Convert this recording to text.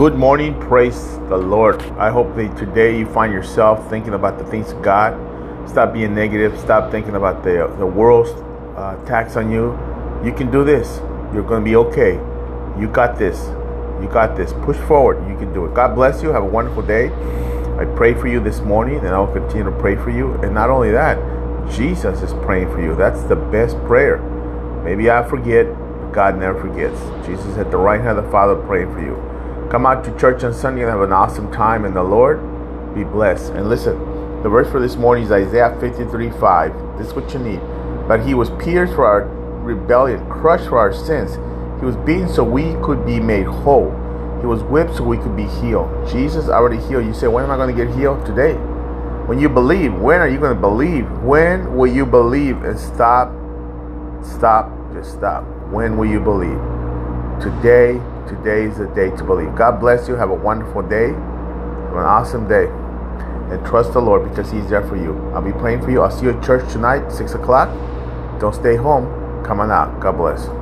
Good morning, praise the Lord. I hope that today you find yourself thinking about the things of God. Stop being negative. Stop thinking about the the world's uh, tax on you. You can do this. You're going to be okay. You got this. You got this. Push forward. You can do it. God bless you. Have a wonderful day. I pray for you this morning, and I'll continue to pray for you. And not only that, Jesus is praying for you. That's the best prayer. Maybe I forget, but God never forgets. Jesus at the right hand of the Father praying for you. Come out to church on Sunday and have an awesome time in the Lord. Be blessed. And listen, the verse for this morning is Isaiah 53 5. This is what you need. But he was pierced for our rebellion, crushed for our sins. He was beaten so we could be made whole. He was whipped so we could be healed. Jesus already healed. You say, when am I going to get healed? Today. When you believe, when are you going to believe? When will you believe and stop? Stop. Just stop. When will you believe? Today, today is the day to believe. God bless you. Have a wonderful day. Have an awesome day. And trust the Lord because He's there for you. I'll be praying for you. I'll see you at church tonight, 6 o'clock. Don't stay home. Come on out. God bless.